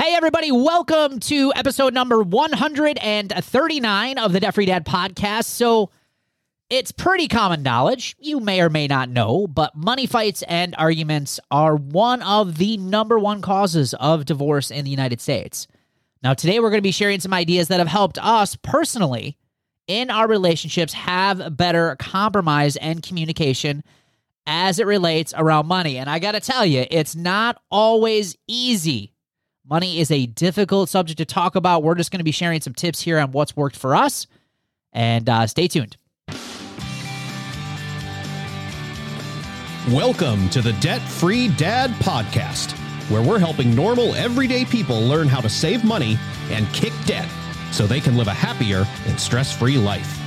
Hey, everybody, welcome to episode number 139 of the Free Dad podcast. So, it's pretty common knowledge, you may or may not know, but money fights and arguments are one of the number one causes of divorce in the United States. Now, today we're going to be sharing some ideas that have helped us personally in our relationships have better compromise and communication as it relates around money. And I got to tell you, it's not always easy Money is a difficult subject to talk about. We're just going to be sharing some tips here on what's worked for us. And uh, stay tuned. Welcome to the Debt Free Dad Podcast, where we're helping normal, everyday people learn how to save money and kick debt so they can live a happier and stress free life.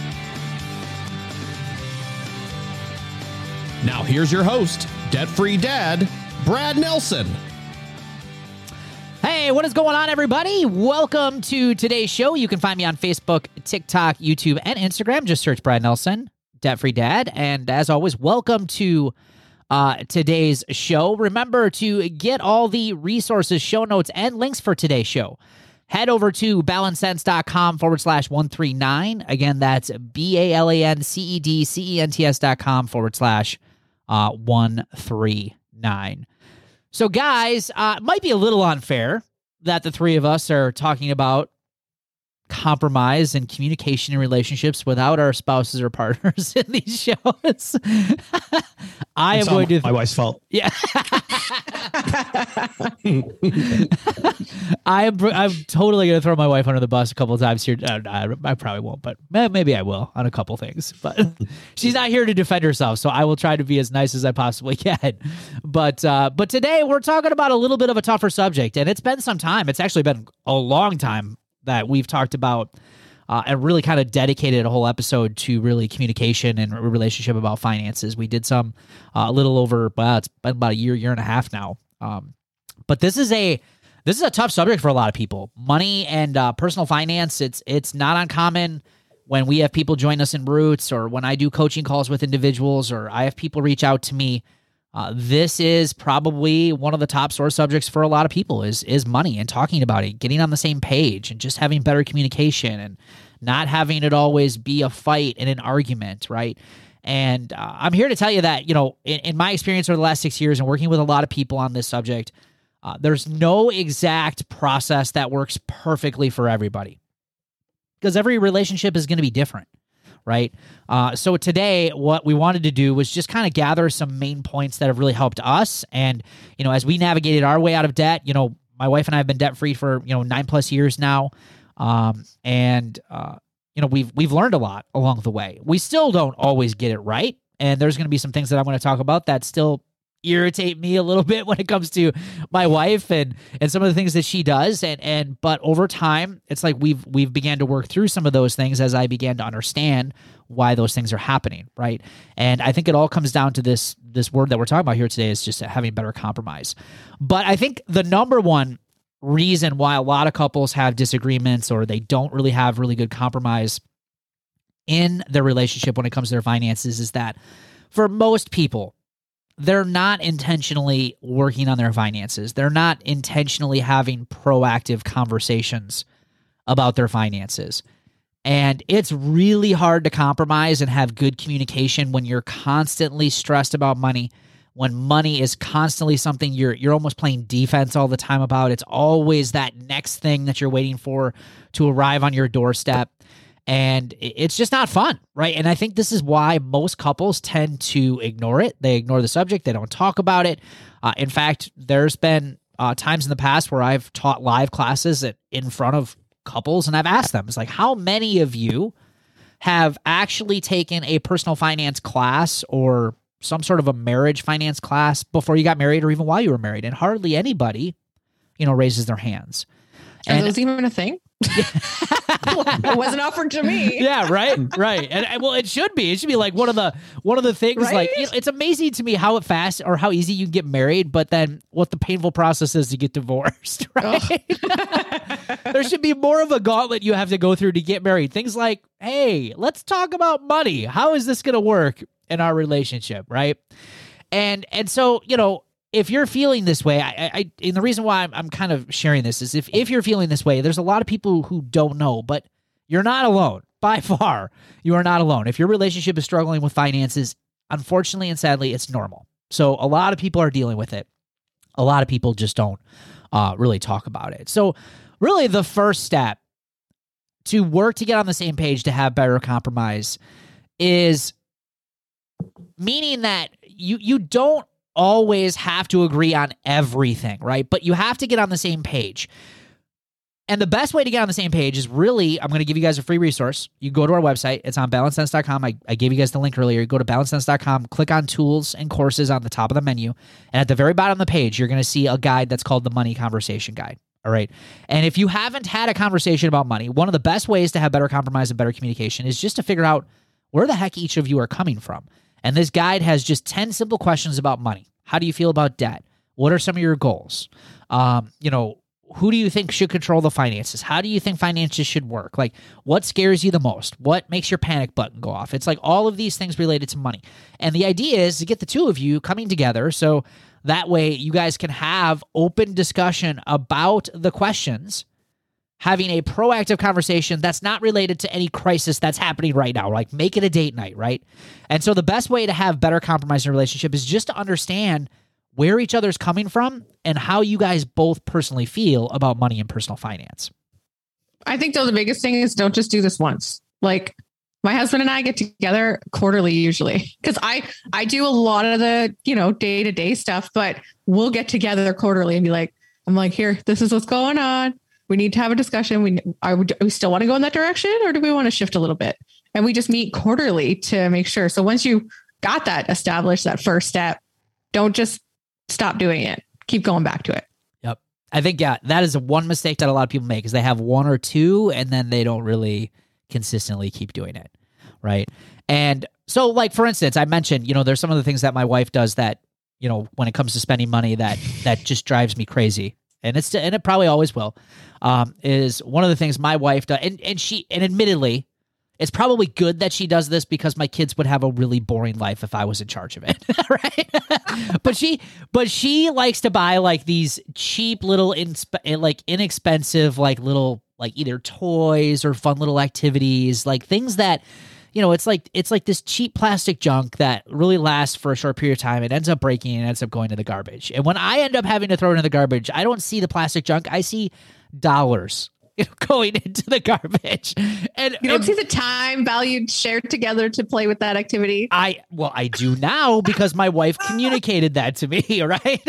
Now, here's your host, Debt Free Dad, Brad Nelson. Hey, what is going on, everybody? Welcome to today's show. You can find me on Facebook, TikTok, YouTube, and Instagram. Just search Brad Nelson, Debt Free Dad. And as always, welcome to uh, today's show. Remember to get all the resources, show notes, and links for today's show. Head over to balancedcents.com forward slash 139. Again, that's B A L A N C E D C E N T S dot com forward slash uh, 139. So, guys, uh, it might be a little unfair that the three of us are talking about compromise and communication in relationships without our spouses or partners in these shows. I it's am going to. my wife's fault. Yeah. I am. I'm totally to throw my wife under the bus a couple times here. Uh, I, I probably won't, but maybe I will on a couple things. But she's not here to defend herself, so I will try to be as nice as I possibly can. But uh, but today we're talking about a little bit of a tougher subject, and it's been some time. It's actually been a long time that we've talked about. Uh, and really kind of dedicated a whole episode to really communication and relationship about finances. We did some uh, a little over, well, it's been about a year, year and a half now. Um, but this is a this is a tough subject for a lot of people. Money and uh, personal finance. It's it's not uncommon when we have people join us in Roots or when I do coaching calls with individuals or I have people reach out to me. Uh, this is probably one of the top source subjects for a lot of people is is money and talking about it, getting on the same page, and just having better communication and not having it always be a fight and an argument, right? And uh, I'm here to tell you that you know, in, in, my experience over the last six years and working with a lot of people on this subject, uh, there's no exact process that works perfectly for everybody because every relationship is going to be different right? Uh, so today, what we wanted to do was just kind of gather some main points that have really helped us. And you know, as we navigated our way out of debt, you know, my wife and I have been debt free for you know nine plus years now, um, and uh, you know we've we've learned a lot along the way. We still don't always get it right, and there's going to be some things that I'm going to talk about that still irritate me a little bit when it comes to my wife and and some of the things that she does. And and but over time it's like we've we've began to work through some of those things as I began to understand why those things are happening right? And I think it all comes down to this this word that we're talking about here today is just having better compromise. But I think the number one reason why a lot of couples have disagreements or they don't really have really good compromise in their relationship when it comes to their finances is that for most people they're not intentionally working on their finances. They're not intentionally having proactive conversations about their finances. And it's really hard to compromise and have good communication when you're constantly stressed about money, when money is constantly something you're you're almost playing defense all the time about. It's always that next thing that you're waiting for to arrive on your doorstep and it's just not fun, right? And I think this is why most couples tend to ignore it. They ignore the subject, they don't talk about it. Uh, in fact, there's been uh, times in the past where I've taught live classes at, in front of couples, and I've asked them, it's like, how many of you have actually taken a personal finance class or some sort of a marriage finance class before you got married or even while you were married? And hardly anybody, you know, raises their hands. Are and, those even a thing? it wasn't offered to me. Yeah, right, right. And, and, well, it should be. It should be like one of the one of the things. Right? Like it's amazing to me how fast or how easy you can get married, but then what the painful process is to get divorced. Right? there should be more of a gauntlet you have to go through to get married. Things like, hey, let's talk about money. How is this going to work in our relationship? Right. And and so you know if you're feeling this way, I, I and the reason why I'm, I'm kind of sharing this is if if you're feeling this way, there's a lot of people who don't know, but you're not alone. By far, you are not alone. If your relationship is struggling with finances, unfortunately and sadly, it's normal. So a lot of people are dealing with it. A lot of people just don't uh, really talk about it. So really, the first step to work to get on the same page to have better compromise is meaning that you you don't always have to agree on everything, right? But you have to get on the same page. And the best way to get on the same page is really, I'm going to give you guys a free resource. You go to our website. It's on balancedcents.com. I, I gave you guys the link earlier. Go to balancedcents.com, click on tools and courses on the top of the menu. And at the very bottom of the page, you're going to see a guide that's called the Money Conversation Guide. All right. And if you haven't had a conversation about money, one of the best ways to have better compromise and better communication is just to figure out where the heck each of you are coming from. And this guide has just 10 simple questions about money. How do you feel about debt? What are some of your goals? Um, you know, who do you think should control the finances? How do you think finances should work? Like, what scares you the most? What makes your panic button go off? It's like all of these things related to money. And the idea is to get the two of you coming together so that way you guys can have open discussion about the questions having a proactive conversation that's not related to any crisis that's happening right now. Like make it a date night, right? And so the best way to have better compromise in a relationship is just to understand where each other's coming from and how you guys both personally feel about money and personal finance. I think though the biggest thing is don't just do this once. Like my husband and I get together quarterly usually because I I do a lot of the you know day to day stuff, but we'll get together quarterly and be like, I'm like, here, this is what's going on we need to have a discussion. We are we, we still want to go in that direction or do we want to shift a little bit? And we just meet quarterly to make sure. So once you got that established, that first step, don't just stop doing it. Keep going back to it. Yep. I think yeah, that is one mistake that a lot of people make is they have one or two and then they don't really consistently keep doing it. Right. And so like for instance, I mentioned, you know, there's some of the things that my wife does that, you know, when it comes to spending money that that just drives me crazy and it's and it probably always will, um, is one of the things my wife does, and and she and admittedly, it's probably good that she does this because my kids would have a really boring life if I was in charge of it, right? but she but she likes to buy like these cheap little inspe- like inexpensive like little like either toys or fun little activities, like things that you know, it's like it's like this cheap plastic junk that really lasts for a short period of time. It ends up breaking and ends up going to the garbage. And when I end up having to throw it in the garbage, I don't see the plastic junk. I see dollars going into the garbage. And you don't and see the time valued shared together to play with that activity. I well, I do now because my wife communicated that to me, right?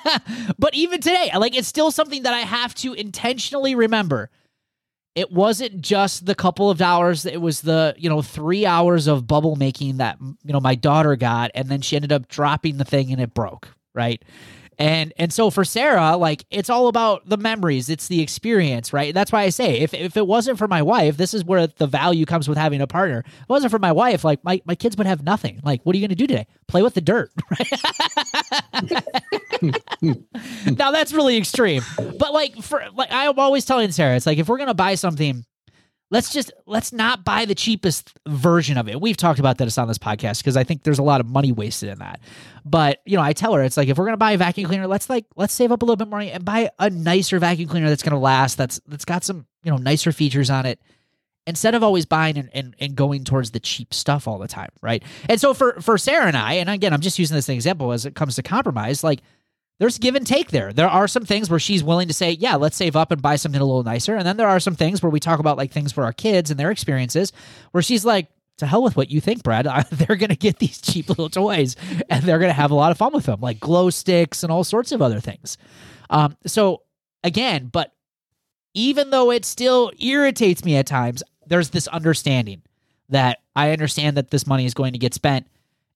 but even today, like it's still something that I have to intentionally remember it wasn't just the couple of dollars it was the you know three hours of bubble making that you know my daughter got and then she ended up dropping the thing and it broke right? And and so for sarah like it's all about the memories it's the experience right? That's why i say if, if it wasn't for my wife this is where the value comes with having a partner. If it wasn't for my wife like my, my kids would have nothing. Like what are you going to do today? Play with the dirt right now that's really extreme but like for like i'm always telling sarah it's like if we're to buy something let's just let's not buy the cheapest version of it. We've talked about this on this podcast because I think there's a lot of money wasted in that. But you know, I tell her it's like if we're gonna buy a vacuum cleaner, let's like let's save up a little bit more money and buy a nicer vacuum cleaner that's gonna last. That's that's got some you know nicer features on it. Instead of always buying and, and, and going towards the cheap stuff all the time, right? And so for for Sarah and I, and again, I'm just using this example as it comes to compromise, like there's give and take there. There are some things where she's willing to say, yeah, let's save up and buy something a little nicer. And then there are some things where we talk about like things for our kids and their experiences where she's like, to hell with what you think, Brad. they're going to get these cheap little toys and they're going to have a lot of fun with them, like glow sticks and all sorts of other things. Um, so again, but even though it still irritates me at times, there's this understanding that I understand that this money is going to get spent.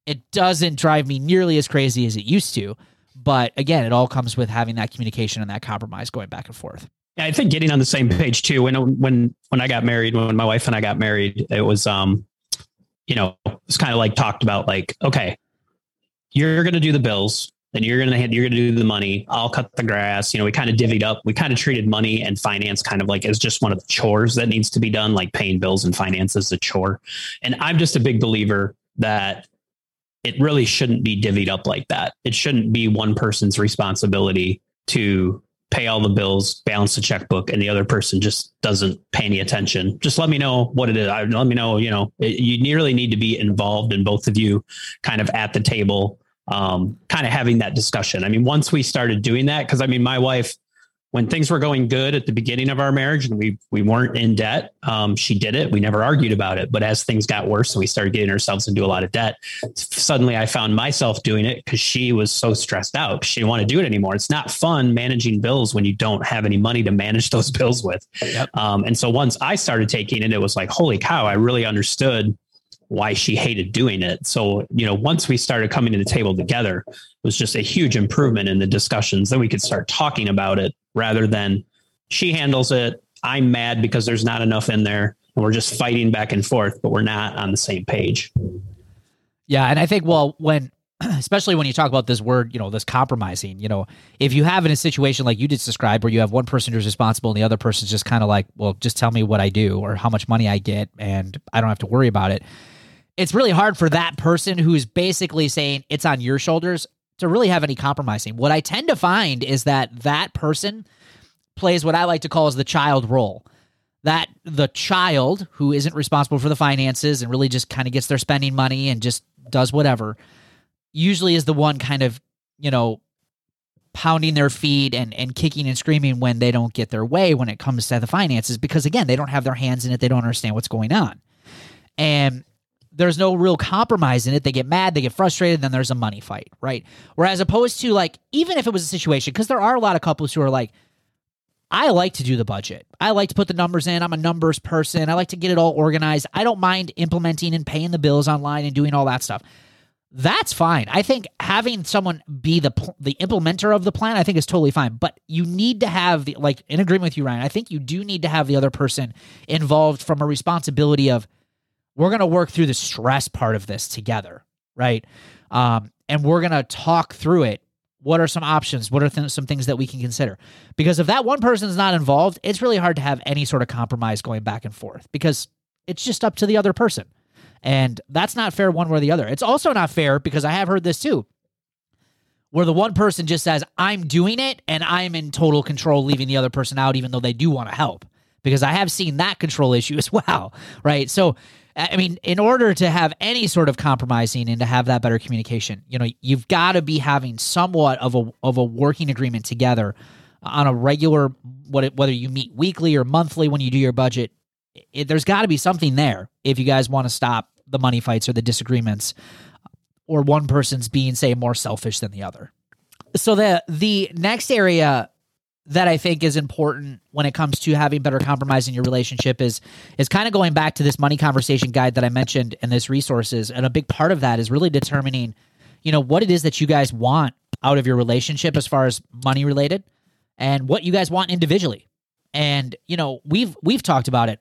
It doesn't drive me nearly as crazy as it used to but again, it all comes with having that communication and that compromise going back and forth. Yeah, I think getting on the same page too. When when when I got married, when my wife and I got married, it was um, you know, it's kind of like talked about like, okay, you're to do the bills, then you're to you're to do the money. I'll cut the grass. You know, we kind of divvied up. We kind of treated money and finance kind of like as just one of the chores that needs to be done, like paying bills and finance is a chore. And I'm just a big believer that it really shouldn't be divvied up like that. It shouldn't be one person's responsibility to pay all the bills, balance the checkbook, and the other person just doesn't pay any attention. Just let me know what it is. Let me know, you know, it, you really need to be involved in both of you kind of at the table, um, kind of having that discussion. I mean, once we started doing that, because I mean, my wife, when things were going good at the beginning of our marriage and we we weren't in debt, um, she did it. We never argued about it. But as things got worse and we started getting ourselves into a lot of debt, suddenly I found myself doing it because she was so stressed out. She didn't want to do it anymore. It's not fun managing bills when you don't have any money to manage those bills with. Yep. Um, and so once I started taking it, it was like, holy cow! I really understood why she hated doing it. So, you know, once we started coming to the table together, it was just a huge improvement in the discussions. Then we could start talking about it rather than she handles it. I'm mad because there's not enough in there and we're just fighting back and forth, but we're not on the same page. Yeah. And I think, well, when, especially when you talk about this word, you know, this compromising, you know, if you have in a situation like you just described where you have one person who's responsible and the other person's just kind of like, well, just tell me what I do or how much money I get and I don't have to worry about it it's really hard for that person who's basically saying it's on your shoulders to really have any compromising. What I tend to find is that that person plays what I like to call as the child role. That the child who isn't responsible for the finances and really just kind of gets their spending money and just does whatever usually is the one kind of, you know, pounding their feet and, and kicking and screaming when they don't get their way when it comes to the finances because again, they don't have their hands in it, they don't understand what's going on. And there's no real compromise in it. They get mad, they get frustrated, then there's a money fight, right? Whereas opposed to like, even if it was a situation, because there are a lot of couples who are like, I like to do the budget. I like to put the numbers in. I'm a numbers person. I like to get it all organized. I don't mind implementing and paying the bills online and doing all that stuff. That's fine. I think having someone be the the implementer of the plan, I think is totally fine. But you need to have the like in agreement with you, Ryan. I think you do need to have the other person involved from a responsibility of we're going to work through the stress part of this together, right? Um, and we're going to talk through it. What are some options? What are th- some things that we can consider? Because if that one person is not involved, it's really hard to have any sort of compromise going back and forth because it's just up to the other person. And that's not fair one way or the other. It's also not fair because I have heard this too, where the one person just says, I'm doing it and I'm in total control, leaving the other person out, even though they do want to help. Because I have seen that control issue as well, right? So I mean, in order to have any sort of compromising and to have that better communication, you know, you've got to be having somewhat of a of a working agreement together on a regular what whether you meet weekly or monthly when you do your budget. It, there's got to be something there if you guys want to stop the money fights or the disagreements, or one person's being say more selfish than the other. So the the next area that I think is important when it comes to having better compromise in your relationship is is kind of going back to this money conversation guide that I mentioned and this resources and a big part of that is really determining you know what it is that you guys want out of your relationship as far as money related and what you guys want individually. And you know, we've we've talked about it.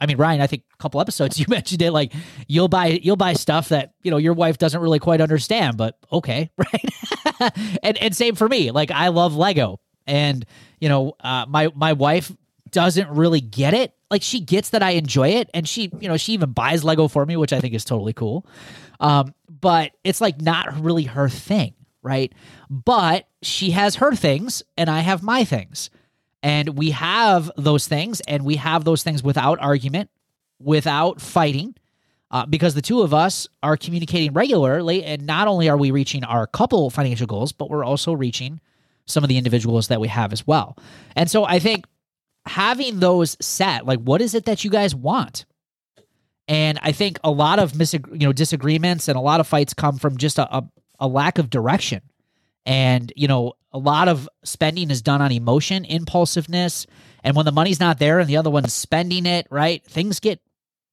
I mean, Ryan, I think a couple episodes you mentioned it like you'll buy you'll buy stuff that, you know, your wife doesn't really quite understand, but okay, right? and and same for me. Like I love Lego and you know, uh, my my wife doesn't really get it. Like she gets that I enjoy it, and she, you know, she even buys Lego for me, which I think is totally cool. Um, but it's like not really her thing, right? But she has her things, and I have my things, and we have those things, and we have those things without argument, without fighting. Uh, because the two of us are communicating regularly, and not only are we reaching our couple financial goals, but we're also reaching some of the individuals that we have as well. And so I think having those set, like what is it that you guys want? And I think a lot of mis- you know disagreements and a lot of fights come from just a, a, a lack of direction. And you know, a lot of spending is done on emotion, impulsiveness, and when the money's not there and the other one's spending it, right? Things get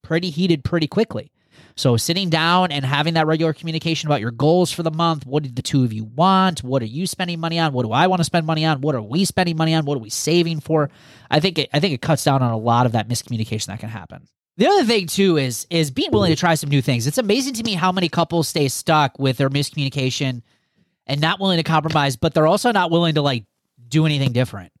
pretty heated pretty quickly. So sitting down and having that regular communication about your goals for the month. What do the two of you want? What are you spending money on? What do I want to spend money on? What are we spending money on? What are we saving for? I think it, I think it cuts down on a lot of that miscommunication that can happen. The other thing too is is being willing to try some new things. It's amazing to me how many couples stay stuck with their miscommunication and not willing to compromise, but they're also not willing to like do anything different.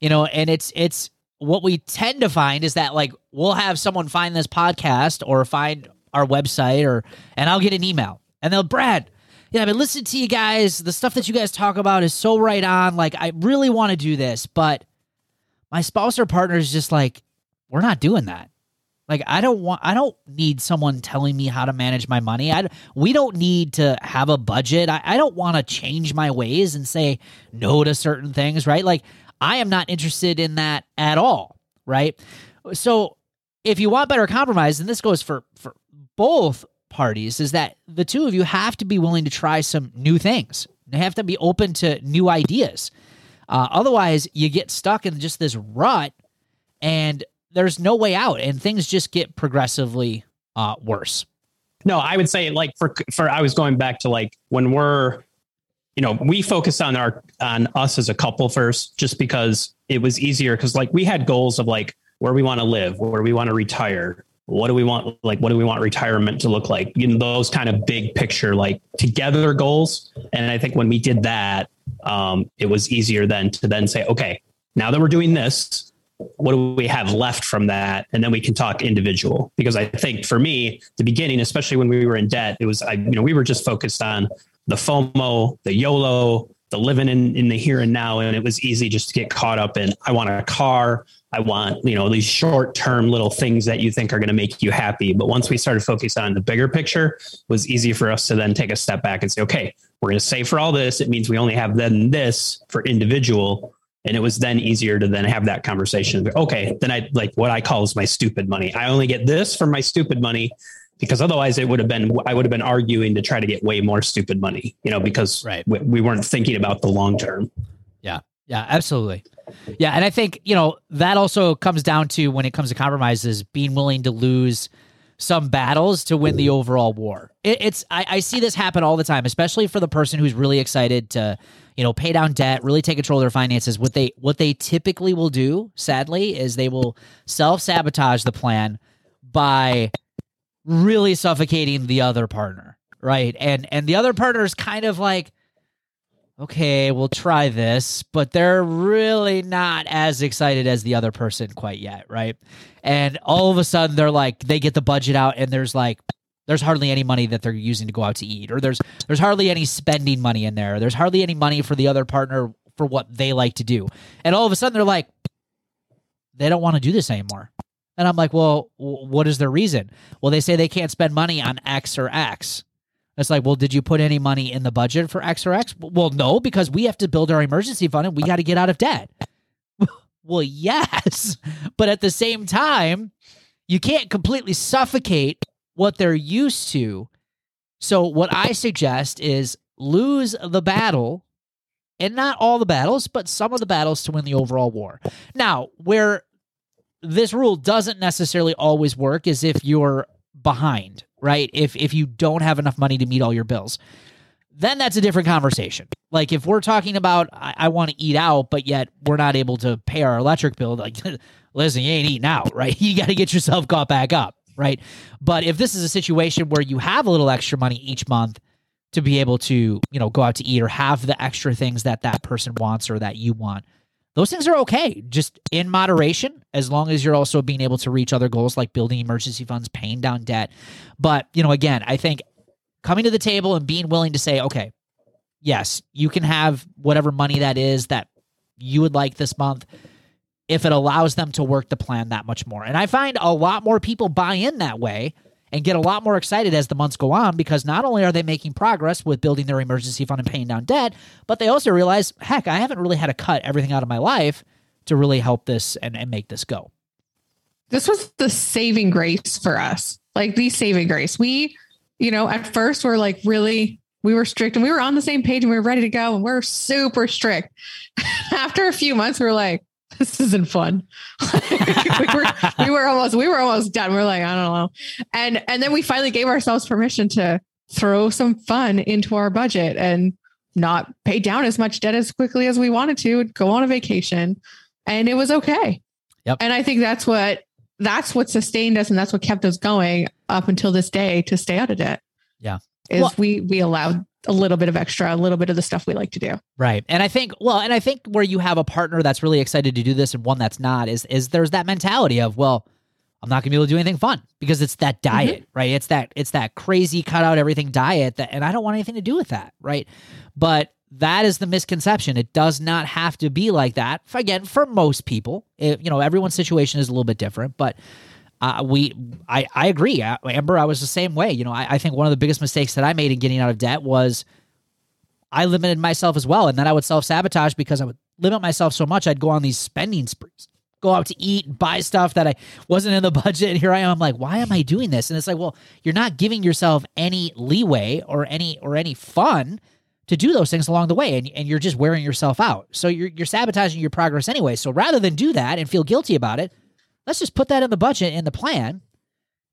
You know, and it's it's what we tend to find is that like we'll have someone find this podcast or find our website or and I'll get an email and they'll Brad. Yeah, I've been listening to you guys. The stuff that you guys talk about is so right on. Like, I really want to do this, but my spouse or partner is just like, we're not doing that. Like I don't want I don't need someone telling me how to manage my money. I we don't need to have a budget. I, I don't want to change my ways and say no to certain things, right? Like I am not interested in that at all, right? So if you want better compromise, and this goes for for both parties, is that the two of you have to be willing to try some new things. They have to be open to new ideas. Uh, otherwise, you get stuck in just this rut, and there's no way out, and things just get progressively uh, worse. No, I would say like for for I was going back to like when we're you know, we focus on our on us as a couple first just because it was easier cuz like we had goals of like where we want to live, where we want to retire, what do we want like what do we want retirement to look like? You know, those kind of big picture like together goals. And I think when we did that, um, it was easier then to then say, okay, now that we're doing this, what do we have left from that and then we can talk individual because i think for me the beginning especially when we were in debt it was i you know we were just focused on the fomo the yolo the living in, in the here and now and it was easy just to get caught up in i want a car i want you know these short term little things that you think are going to make you happy but once we started focusing on the bigger picture it was easy for us to then take a step back and say okay we're going to save for all this it means we only have then this for individual and it was then easier to then have that conversation. Okay, then I like what I call is my stupid money. I only get this for my stupid money because otherwise it would have been I would have been arguing to try to get way more stupid money, you know, because right. we, we weren't thinking about the long term. Yeah. Yeah, absolutely. Yeah, and I think, you know, that also comes down to when it comes to compromises, being willing to lose some battles to win the overall war. It, it's I, I see this happen all the time, especially for the person who's really excited to you know, pay down debt, really take control of their finances. What they what they typically will do, sadly, is they will self sabotage the plan by really suffocating the other partner, right? And and the other partner is kind of like, okay, we'll try this, but they're really not as excited as the other person quite yet, right? And all of a sudden, they're like, they get the budget out, and there's like there's hardly any money that they're using to go out to eat or there's there's hardly any spending money in there. There's hardly any money for the other partner for what they like to do. And all of a sudden they're like they don't want to do this anymore. And i'm like well what is their reason? Well they say they can't spend money on x or x it's like well did you put any money in the budget for x or x well no because we have to build our emergency fund and we got to get out of debt well yes but at the same time you can't completely suffocate what they're used to. So, what I suggest is lose the battle, and not all the battles, but some of the battles to win the overall war. Now, where this rule doesn't necessarily always work is if you're behind, right? If if you don't have enough money to meet all your bills. Then that's a different conversation. Like if we're talking about I, I want to eat out, but yet we're not able to pay our electric bill, like listen, you ain't eating out, right? You got to get yourself caught back up right? But if this is a situation where you have a little extra money each month to be able to, you know, go out to eat or have the extra things that that person wants or that you want, those things are okay, just in moderation, as long as you're also being able to reach other goals like building emergency funds, paying down debt. But, you know, again, I think coming to the table and being willing to say, okay, yes, you can have whatever money that is that you would like this month if it allows them to work the plan that much more. And I find a lot more people buy in that way and get a lot more excited as the months go on because not only are they making progress with building their emergency fund and paying down debt, but they also realize, heck, I haven't really had to cut everything out of my life to really help this and, and make this go. This was the saving grace for us. Like the saving grace. We, you know, at first we're like really we were strict and we were on the same page and we were ready to go and we're super strict. After a few months, we are like, this isn't fun. we were we were almost we were almost done. We are like, I don't know. And and then we finally gave ourselves permission to throw some fun into our budget and not pay down as much debt as quickly as we wanted to and go on a vacation. And it was okay. Yep. And I think that's what that's what sustained us and that's what kept us going up until this day to stay out of debt. Yeah. Is well, we we allowed a little bit of extra, a little bit of the stuff we like to do. Right. And I think well, and I think where you have a partner that's really excited to do this and one that's not is is there's that mentality of, well, I'm not gonna be able to do anything fun because it's that mm-hmm. diet, right? It's that it's that crazy cut out everything diet that and I don't want anything to do with that, right? But that is the misconception. It does not have to be like that. Again, for most people, it, you know, everyone's situation is a little bit different, but uh, we, I, I agree. Amber, I was the same way. You know, I, I think one of the biggest mistakes that I made in getting out of debt was I limited myself as well, and then I would self sabotage because I would limit myself so much. I'd go on these spending sprees, go out to eat, buy stuff that I wasn't in the budget. And here I am, I'm like, why am I doing this? And it's like, well, you're not giving yourself any leeway or any or any fun to do those things along the way and, and you're just wearing yourself out so you're, you're sabotaging your progress anyway so rather than do that and feel guilty about it let's just put that in the budget in the plan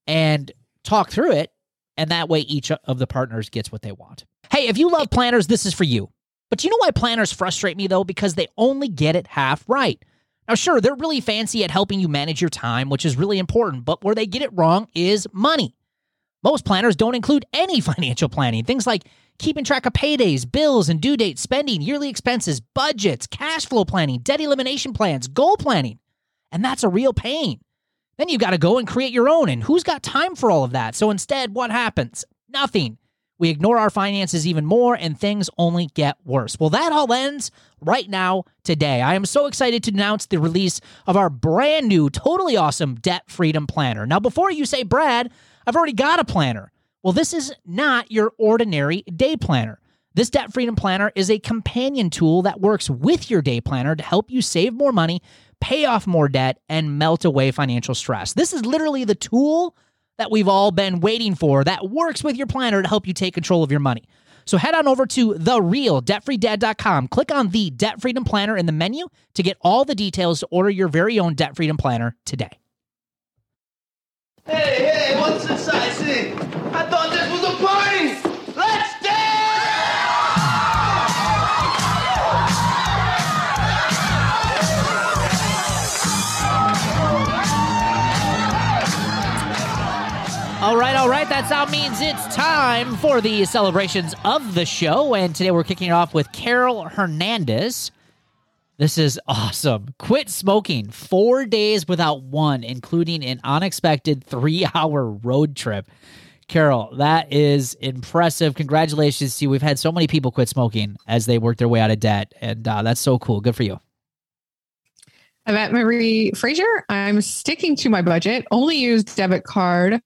and talk through it and that way each of the partners gets what they want. Hey if you love planners this is for you. But do you know why planners frustrate me though? Because they only get it half right. Now sure they're really fancy at helping you manage your time which is really important but where they get it wrong is money. Most planners don't include any financial planning things like keeping track of paydays, bills and due dates, spending, yearly expenses, budgets, cash flow planning, debt elimination plans, goal planning. And that's a real pain. Then you've got to go and create your own. And who's got time for all of that? So instead, what happens? Nothing. We ignore our finances even more and things only get worse. Well, that all ends right now, today. I am so excited to announce the release of our brand new, totally awesome Debt Freedom Planner. Now, before you say, Brad, I've already got a planner. Well, this is not your ordinary day planner. This Debt Freedom Planner is a companion tool that works with your day planner to help you save more money, pay off more debt, and melt away financial stress. This is literally the tool that we've all been waiting for that works with your planner to help you take control of your money. So head on over to therealdebtfreedad.com. Click on the Debt Freedom Planner in the menu to get all the details to order your very own Debt Freedom Planner today. Hey, hey, what's right, all right. That sound means it's time for the celebrations of the show. And today we're kicking it off with Carol Hernandez. This is awesome. Quit smoking four days without one, including an unexpected three hour road trip. Carol, that is impressive. Congratulations to you. We've had so many people quit smoking as they work their way out of debt. And uh, that's so cool. Good for you. Yvette Marie Frazier. I'm sticking to my budget. Only use debit card,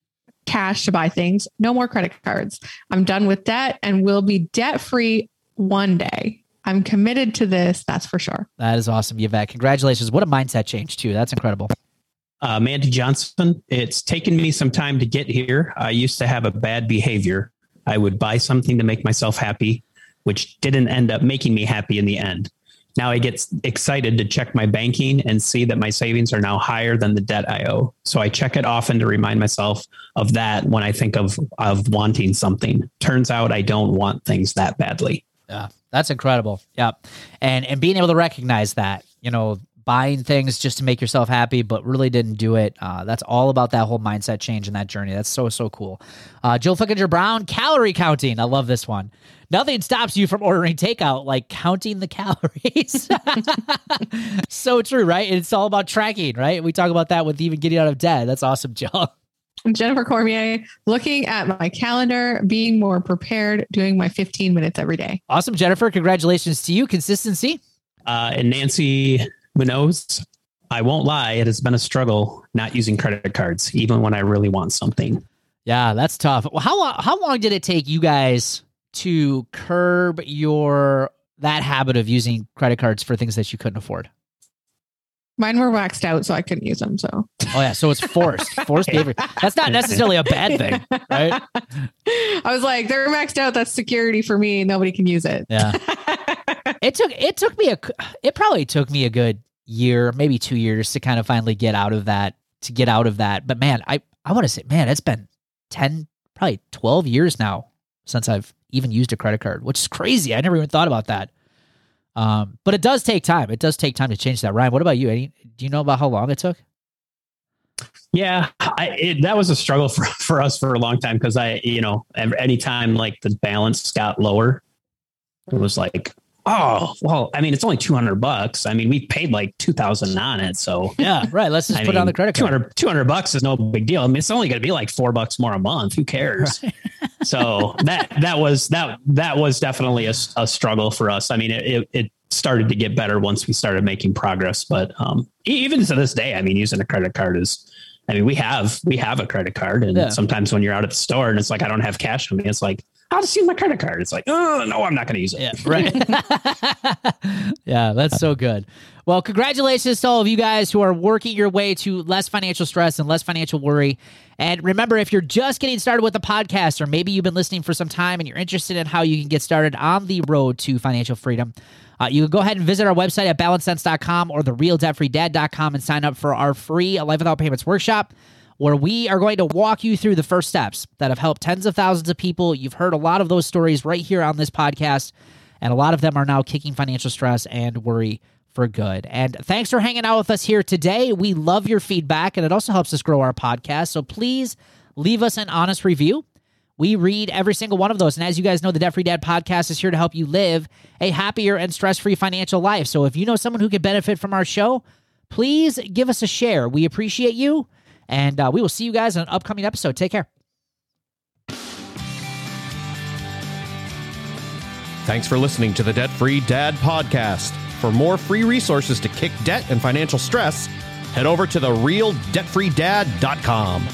cash to buy things. No more credit cards. I'm done with debt and will be debt free one day. I'm committed to this. That's for sure. That is awesome, Yvette. Congratulations. What a mindset change, too. That's incredible. Uh, Mandy Johnson, it's taken me some time to get here. I used to have a bad behavior. I would buy something to make myself happy, which didn't end up making me happy in the end. Now I get excited to check my banking and see that my savings are now higher than the debt I owe. So I check it often to remind myself of that when I think of of wanting something. Turns out I don't want things that badly. Yeah, that's incredible. Yeah, and and being able to recognize that, you know, buying things just to make yourself happy, but really didn't do it. Uh, that's all about that whole mindset change and that journey. That's so so cool. Uh, Jill Flickinger Brown, calorie counting. I love this one. Nothing stops you from ordering takeout like counting the calories. so true, right? It's all about tracking, right? We talk about that with even getting out of debt. That's awesome, Jill. Jennifer Cormier, looking at my calendar, being more prepared, doing my 15 minutes every day. Awesome, Jennifer. Congratulations to you. Consistency. Uh, and Nancy Munoz, I won't lie, it has been a struggle not using credit cards, even when I really want something. Yeah, that's tough. Well, how long, how long did it take you guys to curb your that habit of using credit cards for things that you couldn't afford? Mine were waxed out, so I couldn't use them. So, oh yeah, so it's forced, forced behavior. That's not necessarily a bad thing, right? I was like, they're maxed out. That's security for me. Nobody can use it. Yeah. it took it took me a it probably took me a good year, maybe two years to kind of finally get out of that to get out of that. But man, I I want to say, man, it's been ten, probably twelve years now since I've even used a credit card, which is crazy. I never even thought about that. Um, but it does take time. It does take time to change that. Ryan, what about you? Any, do you know about how long it took? Yeah, I, it, that was a struggle for, for us for a long time because I, you know, anytime like the balance got lower, it was like, oh, well, I mean, it's only 200 bucks. I mean, we paid like 2000 on it. So Yeah, right. Let's just I put mean, on the credit card. 200, 200 bucks is no big deal. I mean, it's only going to be like four bucks more a month. Who cares? so that, that was, that, that was definitely a, a struggle for us. I mean, it, it, it started to get better once we started making progress, but, um, even to this day, I mean, using a credit card is, I mean, we have, we have a credit card and Yeah. sometimes when you're out at the store and it's like, I don't have cash on me, it's like, I'll just use my credit card. It's like, oh no, I'm not going to use it. Yeah, right. yeah, that's so good. Well, congratulations to all of you guys who are working your way to less financial stress and less financial worry. And remember, if you're just getting started with the podcast, or maybe you've been listening for some time and you're interested in how you can get started on the road to financial freedom, uh, you can go ahead and visit our website at balancedcents.com or therealdebtfreedad.com and sign up for our free Life Without Payments workshop where we are going to walk you through the first steps that have helped tens of thousands of people. You've heard a lot of those stories right here on this podcast, and a lot of them are now kicking financial stress and worry for good. And thanks for hanging out with us here today. We love your feedback, and it also helps us grow our podcast. So please leave us an honest review. We read every single one of those. And as you guys know, the Debt Free Dad podcast is here to help you live a happier and stress free financial life. So if you know someone who could benefit from our show, please give us a share. We appreciate you. And uh, we will see you guys in an upcoming episode. Take care. Thanks for listening to the Debt Free Dad podcast. For more free resources to kick debt and financial stress, head over to therealdebtfreedad.com.